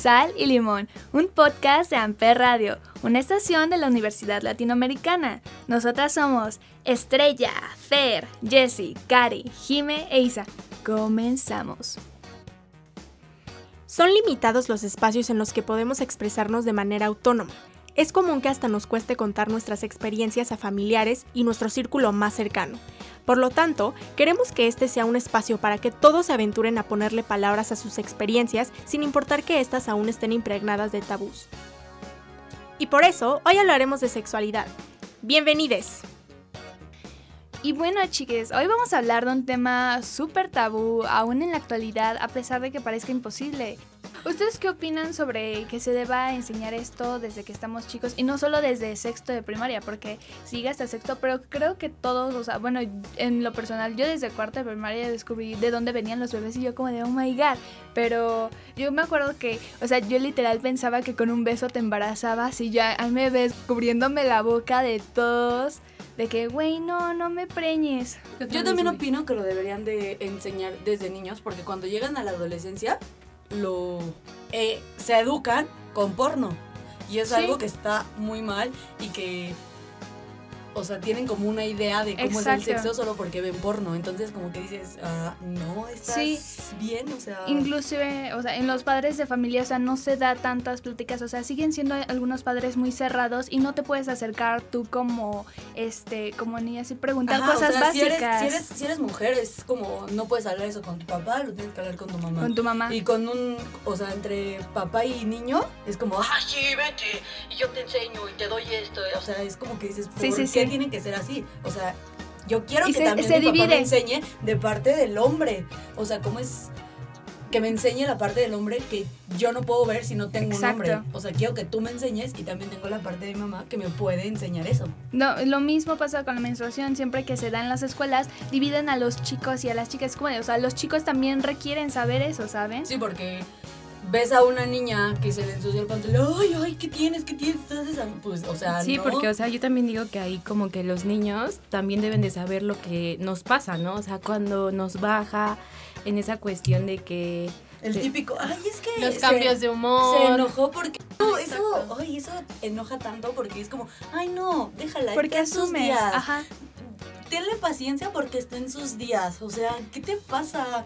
Sal y Limón, un podcast de Amper Radio, una estación de la Universidad Latinoamericana. Nosotras somos Estrella, Fer, Jessie, Cari, Jime e Isa. Comenzamos. Son limitados los espacios en los que podemos expresarnos de manera autónoma. Es común que hasta nos cueste contar nuestras experiencias a familiares y nuestro círculo más cercano. Por lo tanto, queremos que este sea un espacio para que todos se aventuren a ponerle palabras a sus experiencias sin importar que éstas aún estén impregnadas de tabús. Y por eso, hoy hablaremos de sexualidad. Bienvenides. Y bueno, chiques, hoy vamos a hablar de un tema súper tabú, aún en la actualidad, a pesar de que parezca imposible. ¿Ustedes qué opinan sobre que se deba enseñar esto desde que estamos chicos? Y no solo desde sexto de primaria, porque sigue hasta sexto, pero creo que todos, o sea, bueno, en lo personal, yo desde cuarto de primaria descubrí de dónde venían los bebés y yo como de, oh my god. Pero yo me acuerdo que, o sea, yo literal pensaba que con un beso te embarazabas y ya ahí me ves cubriéndome la boca de todos de que, güey, no, no me preñes. Yo también opino que lo deberían de enseñar desde niños, porque cuando llegan a la adolescencia, lo eh, se educan con porno. Y es Sí. algo que está muy mal y que, o sea, tienen como una idea de cómo es el sexo solo porque ven porno. Entonces como que dices, ah, no, estás Sí. bien, o sea... Inclusive, o sea, en los padres de familia, o sea, no se da tantas pláticas, o sea, siguen siendo algunos padres muy cerrados y no te puedes acercar tú como, este, como niña y preguntar Ajá, o cosas si eres, básicas si, eres, si eres mujer, es como, no puedes hablar eso con tu papá, lo tienes que hablar con tu mamá. con tu mamá. Y con un, o sea, entre papá y niño, es como, ah, sí, vente, y yo te enseño y te doy esto. o sea, es como que dices, ¿por Sí, sí, qué sí. tiene que ser así? O sea, yo quiero Y que se- también se mi papá divide. me enseñe de parte del hombre. O sea, ¿cómo es que me enseñe la parte del hombre que yo no puedo ver si no tengo Exacto. un hombre? O sea, quiero que tú me enseñes y también tengo la parte de mi mamá que me puede enseñar eso. No, lo mismo pasa con la menstruación, siempre que se da en las escuelas, dividen a los chicos y a las chicas, como o sea, los chicos también requieren saber eso, ¿saben? Sí, porque ves a una niña que se le ensucia el pantalón, ay, ay, ¿qué tienes? ¿Qué tienes? ¿Estás desa-?" Pues, o sea, Sí, no. porque, o sea, yo también digo que ahí como que los niños también deben de saber lo que nos pasa, ¿no? O sea, cuando nos baja en esa cuestión de que... El de- típico, ay, es que Los se- cambios de humor. Se enojó porque. No, eso, ay, eso enoja tanto porque es como, ay, no, déjala. Porque está en sus asumes, días. ajá. Tenle paciencia porque está en sus días. O sea, ¿qué te pasa?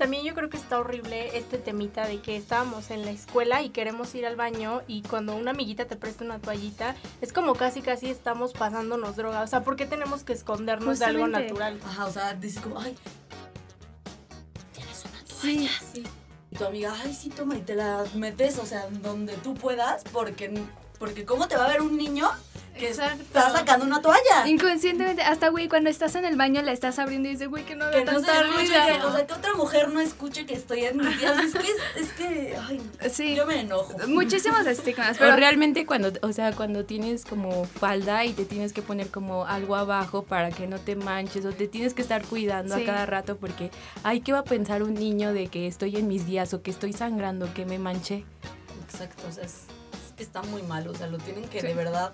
También yo creo que está horrible este temita de que estábamos en la escuela y queremos ir al baño y cuando una amiguita te presta una toallita, es como casi casi estamos pasándonos droga. O sea, ¿por qué tenemos que escondernos de algo Justamente. natural? Ajá, o sea, dices como, ay, tienes una Sí. sí. Y tu amiga, ay, sí, toma y te la metes, o sea, donde tú puedas, porque, porque ¿cómo te va a ver un niño que está sacando una toalla? Inconscientemente, hasta güey, cuando estás en el baño la estás abriendo y dices, güey, que no haga Que no se escuche, ruido". que, o sea, que otra mujer no escuche que estoy en mis días. Es que, es, que, ay, Sí, yo me enojo. muchísimos estigmas, Pero pero realmente cuando, o sea, cuando tienes como falda y te tienes que poner como algo abajo para que no te manches o te tienes que estar cuidando Sí. a cada rato porque, ay, ¿qué va a pensar un niño de que estoy en mis días o que estoy sangrando, que me manché? Exacto, o sea, es que está muy mal, o sea, lo tienen que Sí. de verdad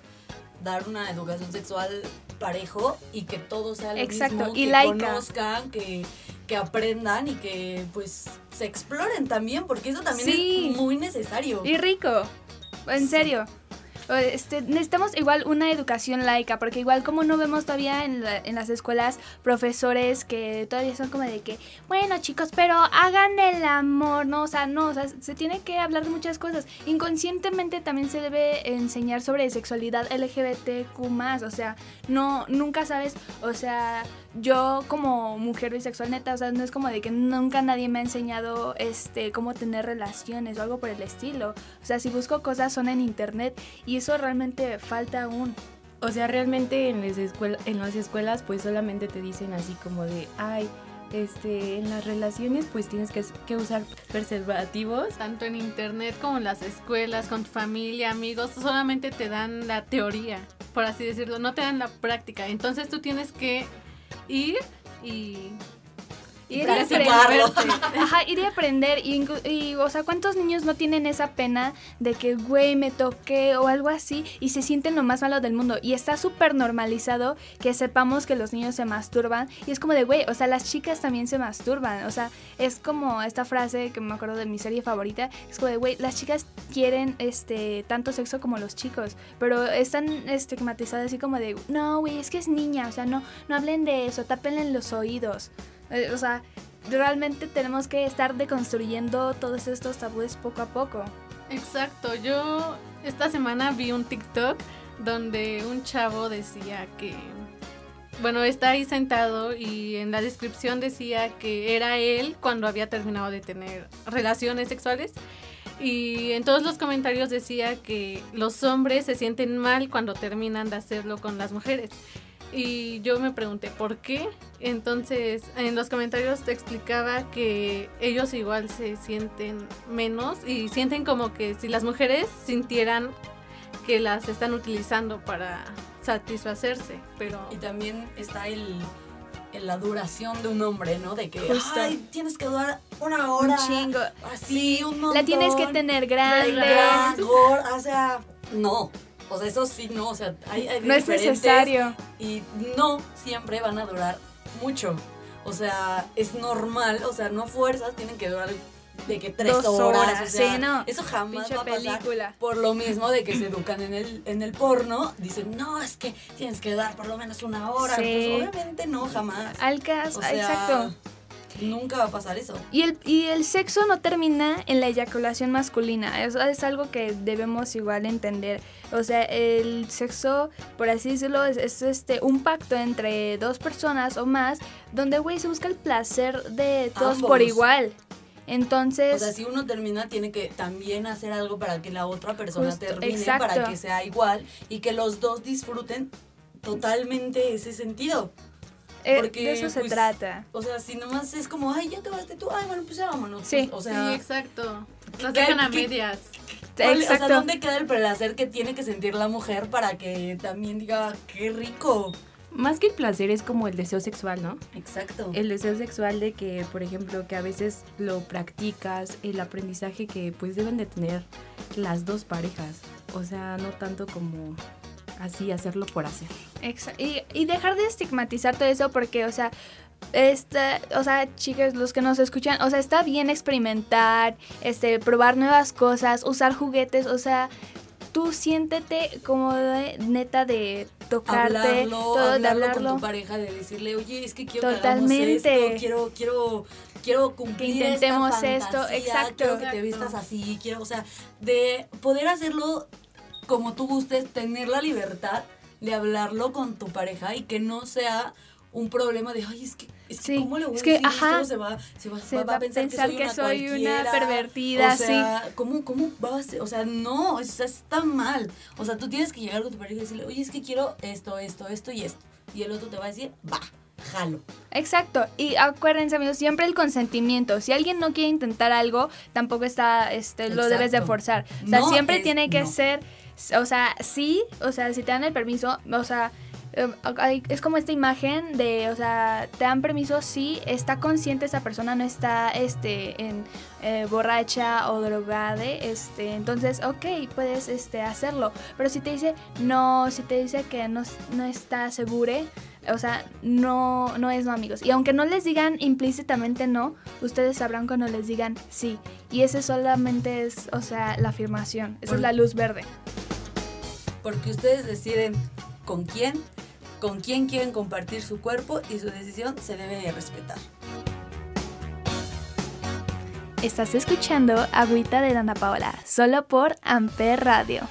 dar una educación sexual parejo y que todo sea lo Exacto, mismo, y que laica. conozcan, que, que aprendan y que pues se exploren también, porque eso también Sí. es muy necesario. y rico. En serio. O, Este, necesitamos igual una educación laica, porque igual como no vemos todavía en, la- en las escuelas profesores que todavía son como de que, bueno chicos, pero hagan el amor, no, o sea, no, o sea, se tiene que hablar de muchas cosas. Inconscientemente también se debe enseñar sobre sexualidad LGBTQ+, o sea, no, nunca sabes, o sea, yo como mujer bisexual neta, o sea, no es como de que nunca nadie me ha enseñado este cómo tener relaciones o algo por el estilo. O sea, si busco cosas son en internet y eso realmente falta aún. O sea, realmente en las, escuel- en las escuelas pues solamente te dicen así como de, ay, este, en las relaciones pues tienes que, que usar preservativos. tanto en internet como en las escuelas, con tu familia, amigos, solamente te dan la teoría, por así decirlo, no te dan la práctica. Entonces tú tienes que ir y Y ir a practicarlo. desenvolverte. Ajá, ir a aprender. Y, y, o sea, ¿cuántos niños no tienen esa pena de que, güey, me toqué o algo así y se sienten lo más malo del mundo? Y está súper normalizado que sepamos que los niños se masturban. Y es como de, güey, o sea, las chicas también se masturban. O sea, es como esta frase que me acuerdo de mi serie favorita. Es como de, güey, las chicas quieren este tanto sexo como los chicos. Pero están estigmatizadas así como de, no, güey, es que es niña. O sea, no, no hablen de eso, tápenle los oídos. Eh, o sea, realmente tenemos que estar deconstruyendo todos estos tabúes poco a poco. Exacto, yo esta semana vi un TikTok donde un chavo decía que, bueno, está ahí sentado y en la descripción decía que era él cuando había terminado de tener relaciones sexuales y en todos los comentarios decía que los hombres se sienten mal cuando terminan de hacerlo con las mujeres. Y yo me pregunté por qué. Entonces, en los comentarios te explicaba que ellos igual se sienten menos y sienten como que si las mujeres sintieran que las están utilizando para satisfacerse, pero Y también está el, la duración de un hombre, ¿no? De que, Justo. ay, tienes que durar una hora. Un chingo. Así, un montón. La tienes que tener grande. O sea, no. O sea, eso sí, no. O sea, hay, hay No es diferentes necesario. Y no siempre van a durar mucho. O sea, es normal. O sea, no fuerzas tienen que durar de que tres Dos horas. horas, o sea, sí, no. Eso jamás Pinche va a pasar. película. Por lo mismo de que se educan en el, en el porno, dicen, no, es que tienes que dar por lo menos una hora. Sí. Pues obviamente no, jamás. Al caso, O sea, exacto. Nunca va a pasar eso. Y el, y el sexo no termina en la eyaculación masculina. Eso es algo que debemos igual entender. O sea, el sexo, por así decirlo, es, es, este un pacto entre dos personas o más, donde, güey, se busca el placer de todos por Ambos. igual. Entonces, O sea, si uno termina, tiene que también hacer algo para que la otra persona Justo, termine, exacto. para que sea igual y que los dos disfruten totalmente ese sentido. Eh, porque, de eso se pues, trata. O sea, si nomás es como, ay, ya acabaste tú, ay, bueno, pues ya vámonos. Sí. Pues, o sí, sea, exacto. Nos ¿qué- dejan a qué- medias. ¿cuál- o Exacto. sea, ¿dónde queda el placer que tiene que sentir la mujer para que también diga, qué rico? Más que el placer es como el deseo sexual, ¿no? Exacto. El deseo sexual de que, por ejemplo, que a veces lo practicas, el aprendizaje que pues deben de tener las dos parejas. O sea, no tanto como así hacerlo por hacer. Exa- y, y dejar de estigmatizar todo eso porque, o sea, este, o sea, chicas, los que nos escuchan, o sea, está bien experimentar, este, probar nuevas cosas, usar juguetes, o sea, tú siéntete como de- neta de tocarte, hablarlo, todo, de hablarlo, hablarlo. con tu pareja, de decirle, oye, es que quiero Totalmente. que hagamos esto, quiero, quiero, quiero cumplir intentemos esta esto, exacto. quiero que te Exacto. vistas así, quiero, o sea, de poder hacerlo como tú gustes, tener la libertad de hablarlo con tu pareja y que no sea un problema de, ay, es que, es que Sí, ¿cómo le voy es a que, decir ajá, esto? Se va, se va, se va- va a pensar, que soy, una, cualquiera. pervertida, o sea, ¿cómo, ¿cómo va a ser? O sea, no, o sea, está mal. O sea, tú tienes que llegar con tu pareja y decirle, oye, es que quiero esto, esto, esto y esto. Y el otro te va a decir, va, jalo. Exacto, y acuérdense amigos, siempre el consentimiento. Si alguien no quiere intentar algo, tampoco está, este, lo debes de forzar. O sea, No siempre es tiene que no. ser, o sea, sí, o sea, si te dan el permiso, o sea, hay- es como esta imagen de, o sea, te dan permiso si está consciente esa persona, no está, este, en eh, borracha o drogada, este, entonces, ok, puedes, este, hacerlo. Pero si te dice no, si te dice que no, no está segure, o sea, no, no es no, amigos. Y aunque no les digan implícitamente no, ustedes sabrán cuando les digan sí. Y ese solamente es, o sea, la afirmación. Esa es la luz verde. Porque ustedes deciden con quién, con quién quieren compartir su cuerpo y su decisión se debe de respetar. Estás escuchando Agüita de Dana Paola, solo por Amper Radio.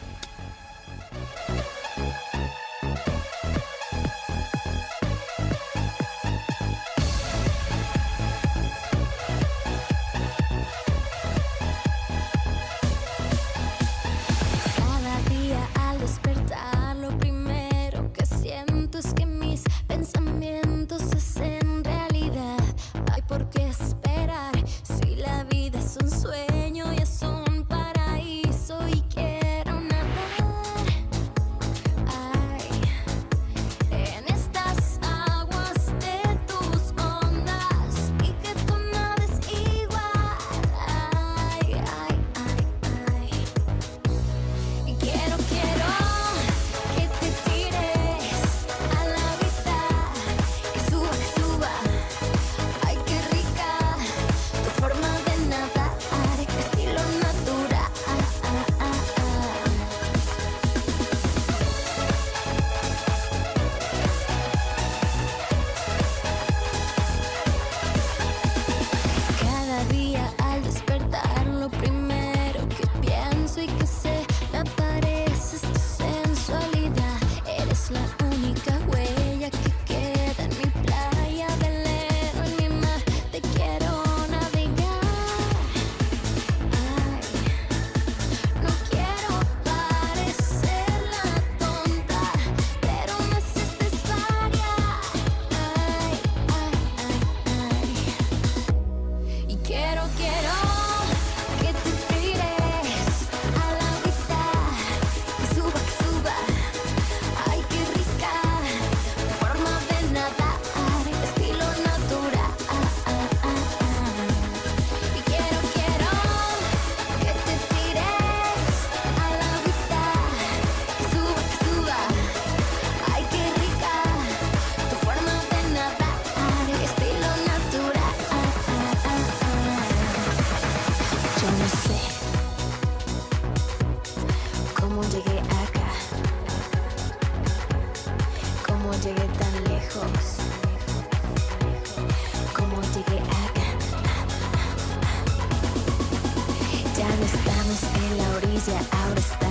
crazy out of space.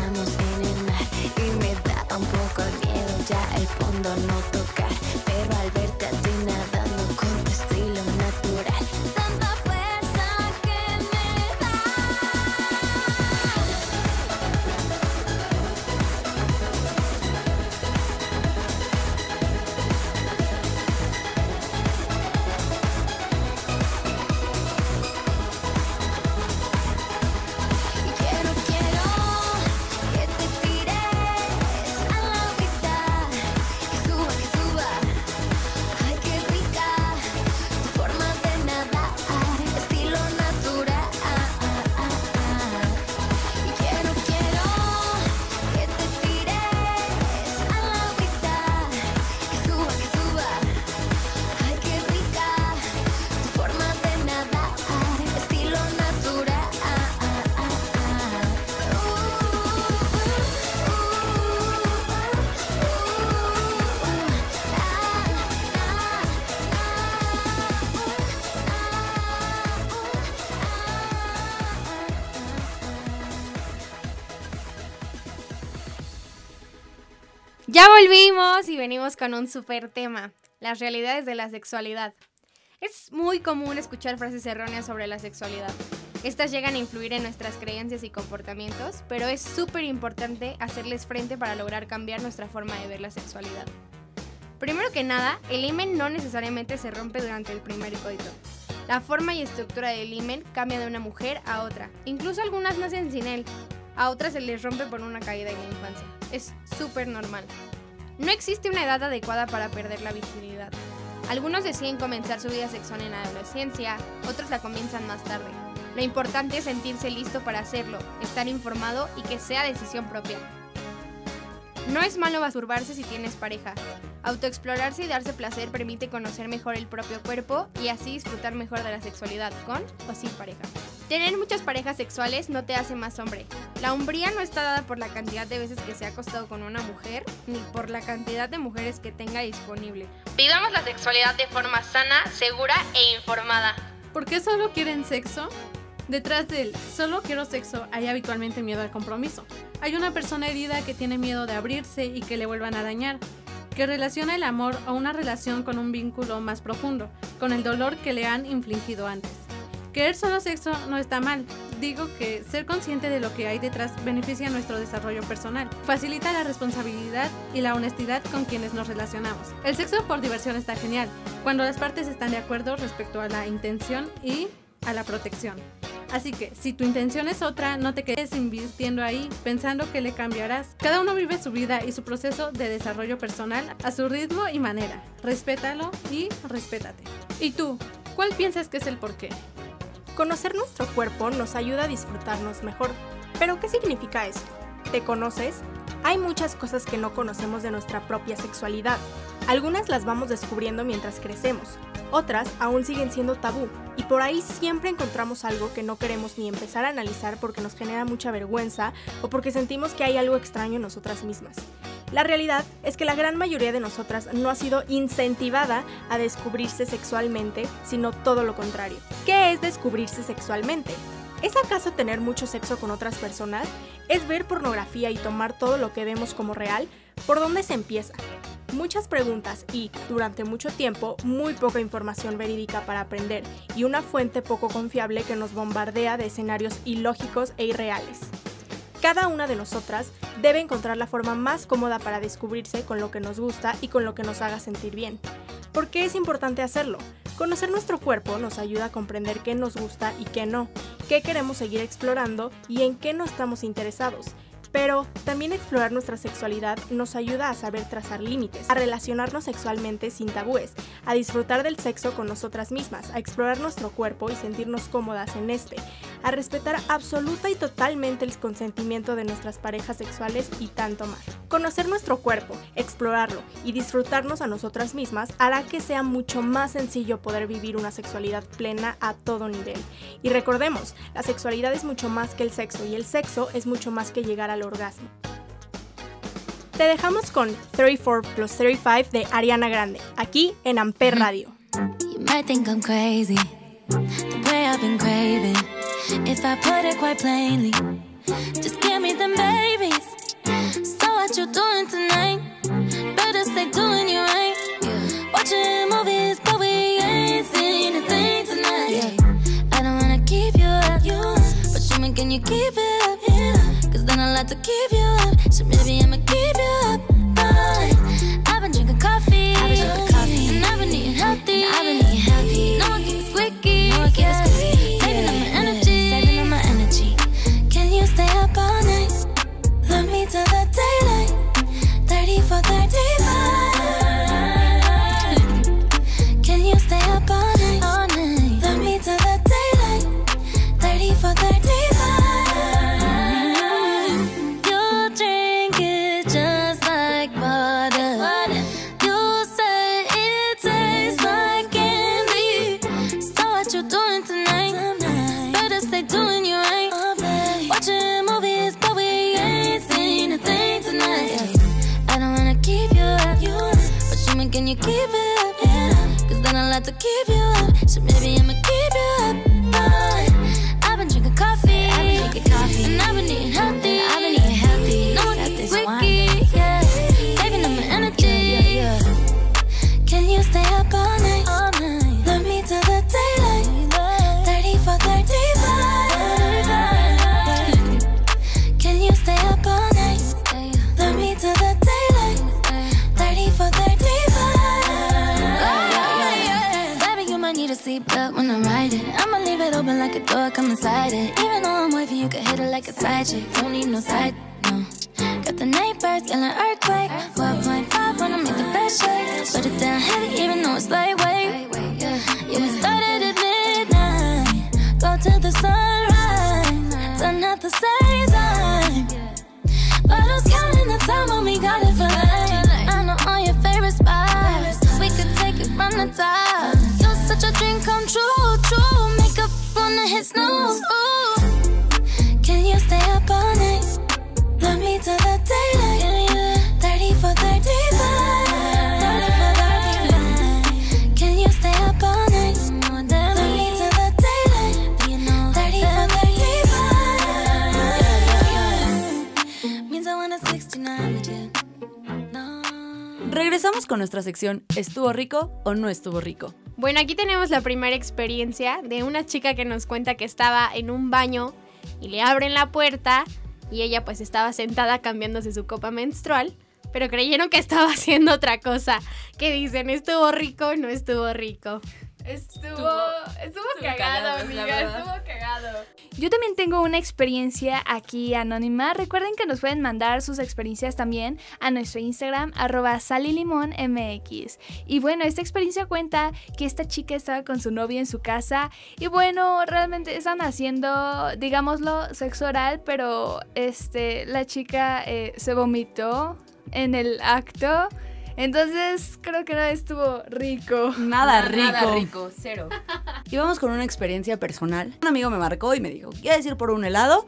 Con un super tema, las realidades de la sexualidad. Es muy común escuchar frases erróneas sobre la sexualidad. Estas llegan a influir en nuestras creencias y comportamientos, pero es súper importante hacerles frente para lograr cambiar nuestra forma de ver la sexualidad. Primero que nada, el himen no necesariamente se rompe durante el primer coito. La forma y estructura del himen cambia de una mujer a otra. Incluso algunas nacen sin él. A otras se les rompe por una caída en la infancia. Es súper normal. No existe una edad adecuada para perder la virginidad. Algunos deciden comenzar su vida sexual en la adolescencia, otros la comienzan más tarde. Lo importante es sentirse listo para hacerlo, estar informado y que sea decisión propia. No es malo masturbarse si tienes pareja. Autoexplorarse y darse placer permite conocer mejor el propio cuerpo y así disfrutar mejor de la sexualidad con o sin pareja. Tener muchas parejas sexuales no te hace más hombre. La hombría no está dada por la cantidad de veces que se ha acostado con una mujer, ni por la cantidad de mujeres que tenga disponible. Vivamos la sexualidad de forma sana, segura e informada. ¿Por qué solo quieren sexo? Detrás del solo quiero sexo hay habitualmente miedo al compromiso. Hay una persona herida que tiene miedo de abrirse y que le vuelvan a dañar, que relaciona el amor a una relación con un vínculo más profundo, con el dolor que le han infligido antes. Querer solo sexo no está mal, digo que ser consciente de lo que hay detrás beneficia nuestro desarrollo personal, facilita la responsabilidad y la honestidad con quienes nos relacionamos. El sexo por diversión está genial, cuando las partes están de acuerdo respecto a la intención y a la protección. Así que si tu intención es otra, no te quedes invirtiendo ahí pensando que le cambiarás. Cada uno vive su vida y su proceso de desarrollo personal a su ritmo y manera. Respétalo y respétate. ¿Y tú? ¿Cuál piensas que es el porqué? Conocer nuestro cuerpo nos ayuda a disfrutarnos mejor. ¿Pero qué significa esto? ¿Te conoces? Hay muchas cosas que no conocemos de nuestra propia sexualidad. Algunas las vamos descubriendo mientras crecemos, otras aún siguen siendo tabú y por ahí siempre encontramos algo que no queremos ni empezar a analizar porque nos genera mucha vergüenza o porque sentimos que hay algo extraño en nosotras mismas. La realidad es que la gran mayoría de nosotras no ha sido incentivada a descubrirse sexualmente, sino todo lo contrario. ¿Qué es descubrirse sexualmente? ¿Es acaso tener mucho sexo con otras personas? ¿Es ver pornografía y tomar todo lo que vemos como real? ¿Por dónde se empieza? Muchas preguntas y, durante mucho tiempo, muy poca información verídica para aprender y una fuente poco confiable que nos bombardea de escenarios ilógicos e irreales. Cada una de nosotras debe encontrar la forma más cómoda para descubrirse con lo que nos gusta y con lo que nos haga sentir bien. ¿Por qué es importante hacerlo? Conocer nuestro cuerpo nos ayuda a comprender qué nos gusta y qué no, qué queremos seguir explorando y en qué no estamos interesados. Pero también explorar nuestra sexualidad nos ayuda a saber trazar límites, a relacionarnos sexualmente sin tabúes, a disfrutar del sexo con nosotras mismas, a explorar nuestro cuerpo y sentirnos cómodas en este, a respetar absoluta y totalmente el consentimiento de nuestras parejas sexuales y tanto más. Conocer nuestro cuerpo, explorarlo y disfrutarnos a nosotras mismas hará que sea mucho más sencillo poder vivir una sexualidad plena a todo nivel. Y recordemos, la sexualidad es mucho más que el sexo y el sexo es mucho más que llegar al orgasmo. Te dejamos con 34 plus 35 de Ariana Grande, aquí en Amper Radio. You might think I'm crazy, the way I've been craving. If I put it quite plainly, just give me babies. So what you doing tonight? Better stay doing you right. Watching movies, but we ain't seen a thing tonight. I don't wanna keep you up, but you making you keep it up. Cause then I like to keep you up. So maybe I'ma it like a door, come inside it. Even though I'm wavy, you can hit it like a side chick. Don't need no side, no. Got the neighbors yelling earthquake. 12.5 wanna make the best shake. Put it down heavy, even though it's lightweight. Yeah, we started at midnight. Go till the sunrise. Done at the same time. Bottles counting the time when we got it for life. I know all your favorite spots. We could take it from the top. You're such a dream come true, true on the hits, no. Ooh. Nuestra sección ¿Estuvo rico o no estuvo rico? Bueno, aquí tenemos la primera experiencia de una chica que nos cuenta que estaba en un baño y le abren la puerta y ella pues estaba sentada cambiándose su copa menstrual, pero creyeron que estaba haciendo otra cosa. Que dicen, estuvo rico no estuvo rico. Estuvo, estuvo, cagado, amiga, estuvo cagado. Yo también tengo una experiencia aquí anónima. Recuerden que nos pueden mandar sus experiencias también a nuestro Instagram, arroba salilimonmx. Y bueno, esta experiencia cuenta que esta chica estaba con su novio en su casa y bueno, realmente están haciendo, digámoslo, sexo oral, pero este, la chica eh, se vomitó en el acto. Entonces creo que no estuvo rico. Nada rico. Nada rico, cero. Y vamos con una experiencia personal. Un amigo me marcó y me dijo, ¿quieres ir por un helado?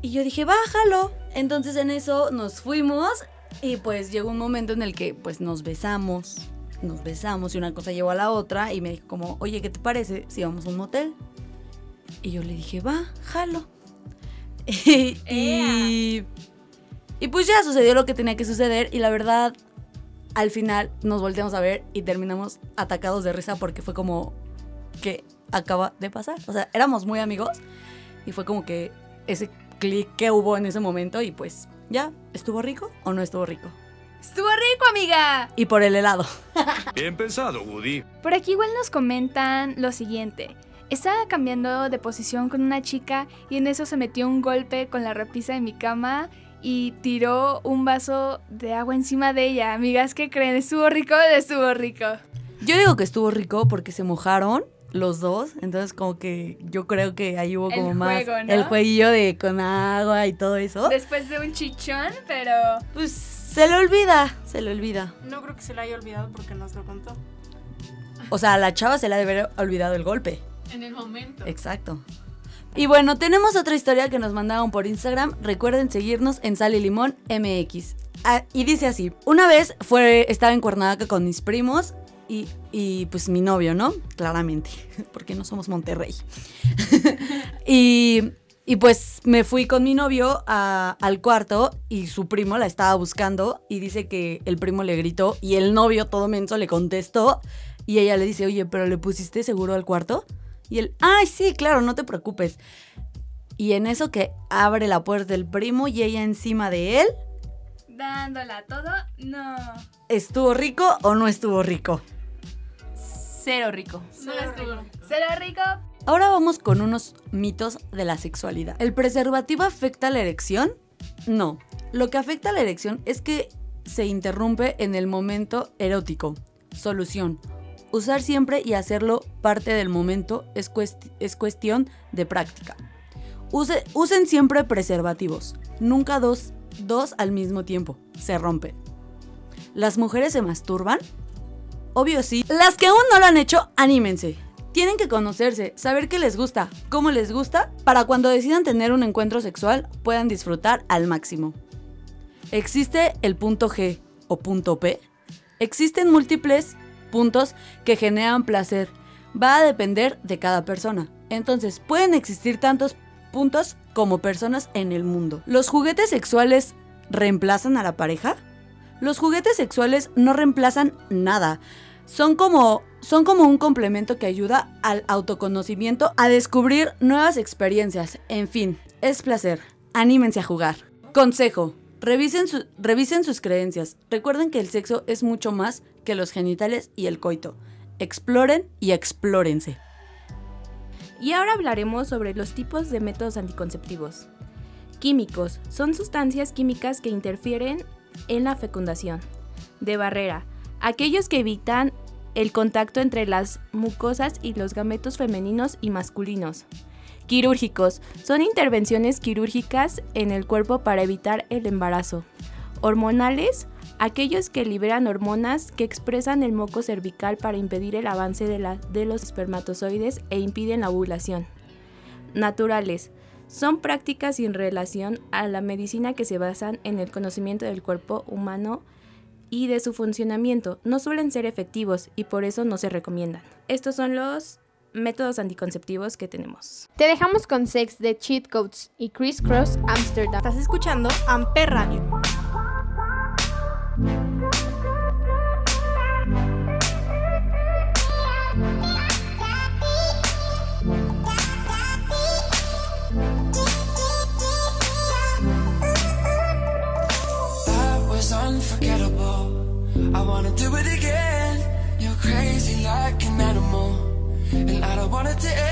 Y yo dije, bájalo. Entonces en eso nos fuimos y pues llegó un momento en el que pues nos besamos. Nos besamos y una cosa llevó a la otra y me dijo como, oye, ¿qué te parece si vamos a un motel? Y yo le dije, va, jalo. Y, y, y pues ya sucedió lo que tenía que suceder y la verdad, al final nos volteamos a ver y terminamos atacados de risa porque fue como que acaba de pasar. O sea, éramos muy amigos y fue como que ese clic que hubo en ese momento y pues ya, ¿estuvo rico o no estuvo rico? ¡Estuvo rico, amiga! Y por el helado. Bien pensado, Woody. Por aquí igual nos comentan lo siguiente. Estaba cambiando de posición con una chica y en eso se metió un golpe con la repisa de mi cama y tiró un vaso de agua encima de ella. Amigas, ¿qué creen? ¿Estuvo rico o estuvo rico? Yo digo que estuvo rico porque se mojaron los dos, entonces como que yo creo que ahí hubo El como más juego, ¿no? el jueguillo de con agua y todo eso. Después de un chichón, pero... Pues se le olvida, se le olvida. No creo que se lo haya olvidado porque nos lo contó. O sea, a la chava se le ha de haber olvidado el golpe. En el momento. Exacto. Y bueno, tenemos otra historia que nos mandaron por Instagram. Recuerden seguirnos en Sal y Limón MX. Ah, y dice así: Una vez fue, estaba en Cuernavaca con mis primos y, y, pues mi novio, ¿no? Claramente, porque no somos Monterrey. y, y pues me fui con mi novio al cuarto y su primo la estaba buscando y dice que el primo le gritó y el novio todo menso le contestó y ella le dice, oye, pero ¿le pusiste seguro al cuarto? Y él, ay, sí, claro, no te preocupes. Y en eso que abre la puerta el primo y ella encima de él, Dándola todo, no. ¿estuvo rico o no estuvo rico? Cero rico. No estuvo rico. ¿Será rico? Ahora vamos con unos mitos de la sexualidad. ¿El preservativo afecta la erección? No. Lo que afecta a la erección es que se interrumpe en el momento erótico. Solución. Usar siempre y hacerlo parte del momento es, es cuestión de práctica. Use- usen siempre preservativos. Nunca dos, dos al mismo tiempo. Se rompen. ¿Las mujeres se masturban? Obvio sí. Las que aún no lo han hecho, anímense. Tienen que conocerse, saber qué les gusta, cómo les gusta, para cuando decidan tener un encuentro sexual puedan disfrutar al máximo. ¿Existe el punto G o punto P? Existen múltiples puntos que generan placer. Va a depender de cada persona. Entonces, pueden existir tantos puntos como personas en el mundo. ¿Los juguetes sexuales reemplazan a la pareja? Los juguetes sexuales no reemplazan nada. Son como, son como un complemento que ayuda al autoconocimiento, a descubrir nuevas experiencias. En fin, es placer. Anímense a jugar. Consejo. Revisen, revisen sus creencias. Recuerden que el sexo es mucho más que los genitales y el coito. Exploren y explórense. Y ahora hablaremos sobre los tipos de métodos anticonceptivos. Químicos son sustancias químicas que interfieren en la fecundación. De barrera, aquellos que evitan el contacto entre las mucosas y los gametos femeninos y masculinos. Quirúrgicos son intervenciones quirúrgicas en el cuerpo para evitar el embarazo. Hormonales aquellos que liberan hormonas que expresan el moco cervical para impedir el avance de, los espermatozoides e impiden la ovulación. Naturales. Son prácticas sin relación a la medicina que se basan en el conocimiento del cuerpo humano y de su funcionamiento. No suelen ser efectivos y por eso no se recomiendan. Estos son los métodos anticonceptivos que tenemos. Te dejamos con Sex de Cheat Codes y Criss Cross Amsterdam. Estás escuchando Amper Radio. And I don't want it to end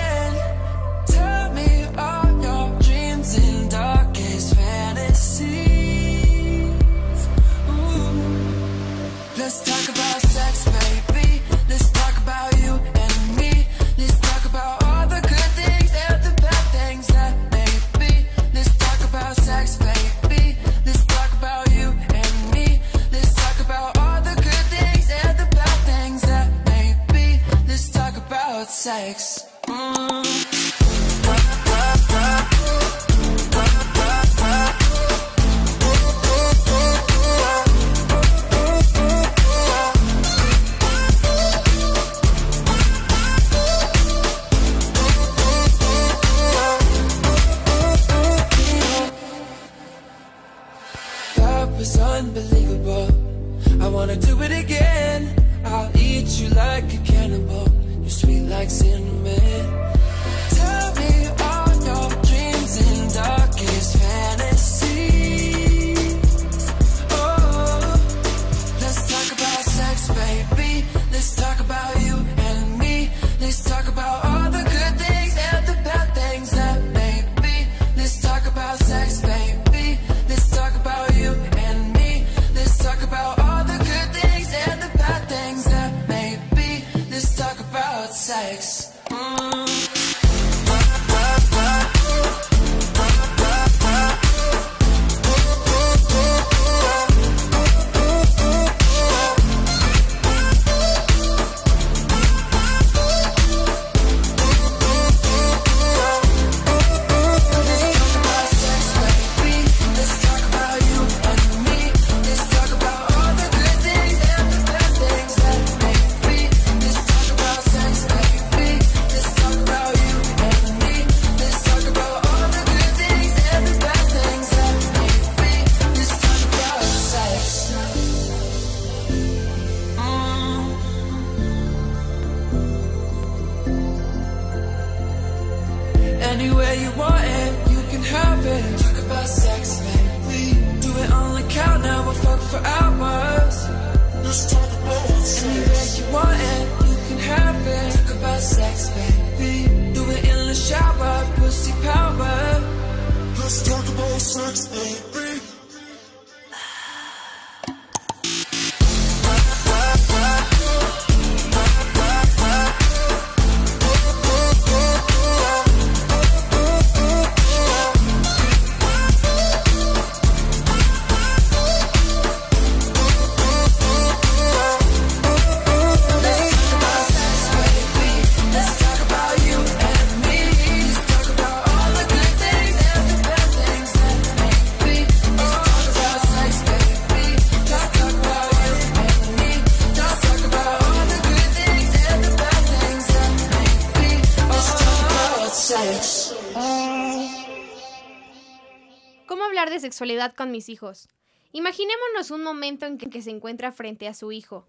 con mis hijos. Imaginémonos un momento en que se encuentra frente a su hijo.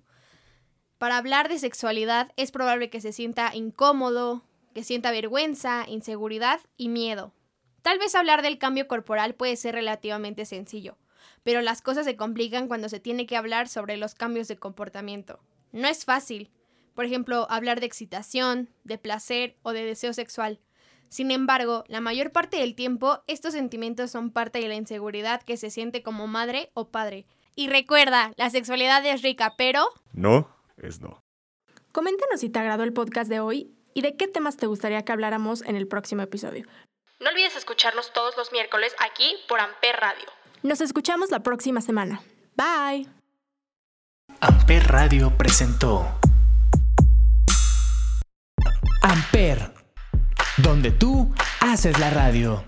Para hablar de sexualidad es probable que se sienta incómodo, que sienta vergüenza, inseguridad y miedo. Tal vez hablar del cambio corporal puede ser relativamente sencillo, pero las cosas se complican cuando se tiene que hablar sobre los cambios de comportamiento. No es fácil. Por ejemplo, hablar de excitación, de placer o de deseo sexual. Sin embargo, la mayor parte del tiempo estos sentimientos son parte de la inseguridad que se siente como madre o padre. Y recuerda, la sexualidad es rica, pero... No es no. Coméntanos si te agradó el podcast de hoy y de qué temas te gustaría que habláramos en el próximo episodio. No olvides escucharnos todos los miércoles aquí por Amper Radio. Nos escuchamos la próxima semana. Bye. Amper Radio presentó Amper, donde tú haces la radio.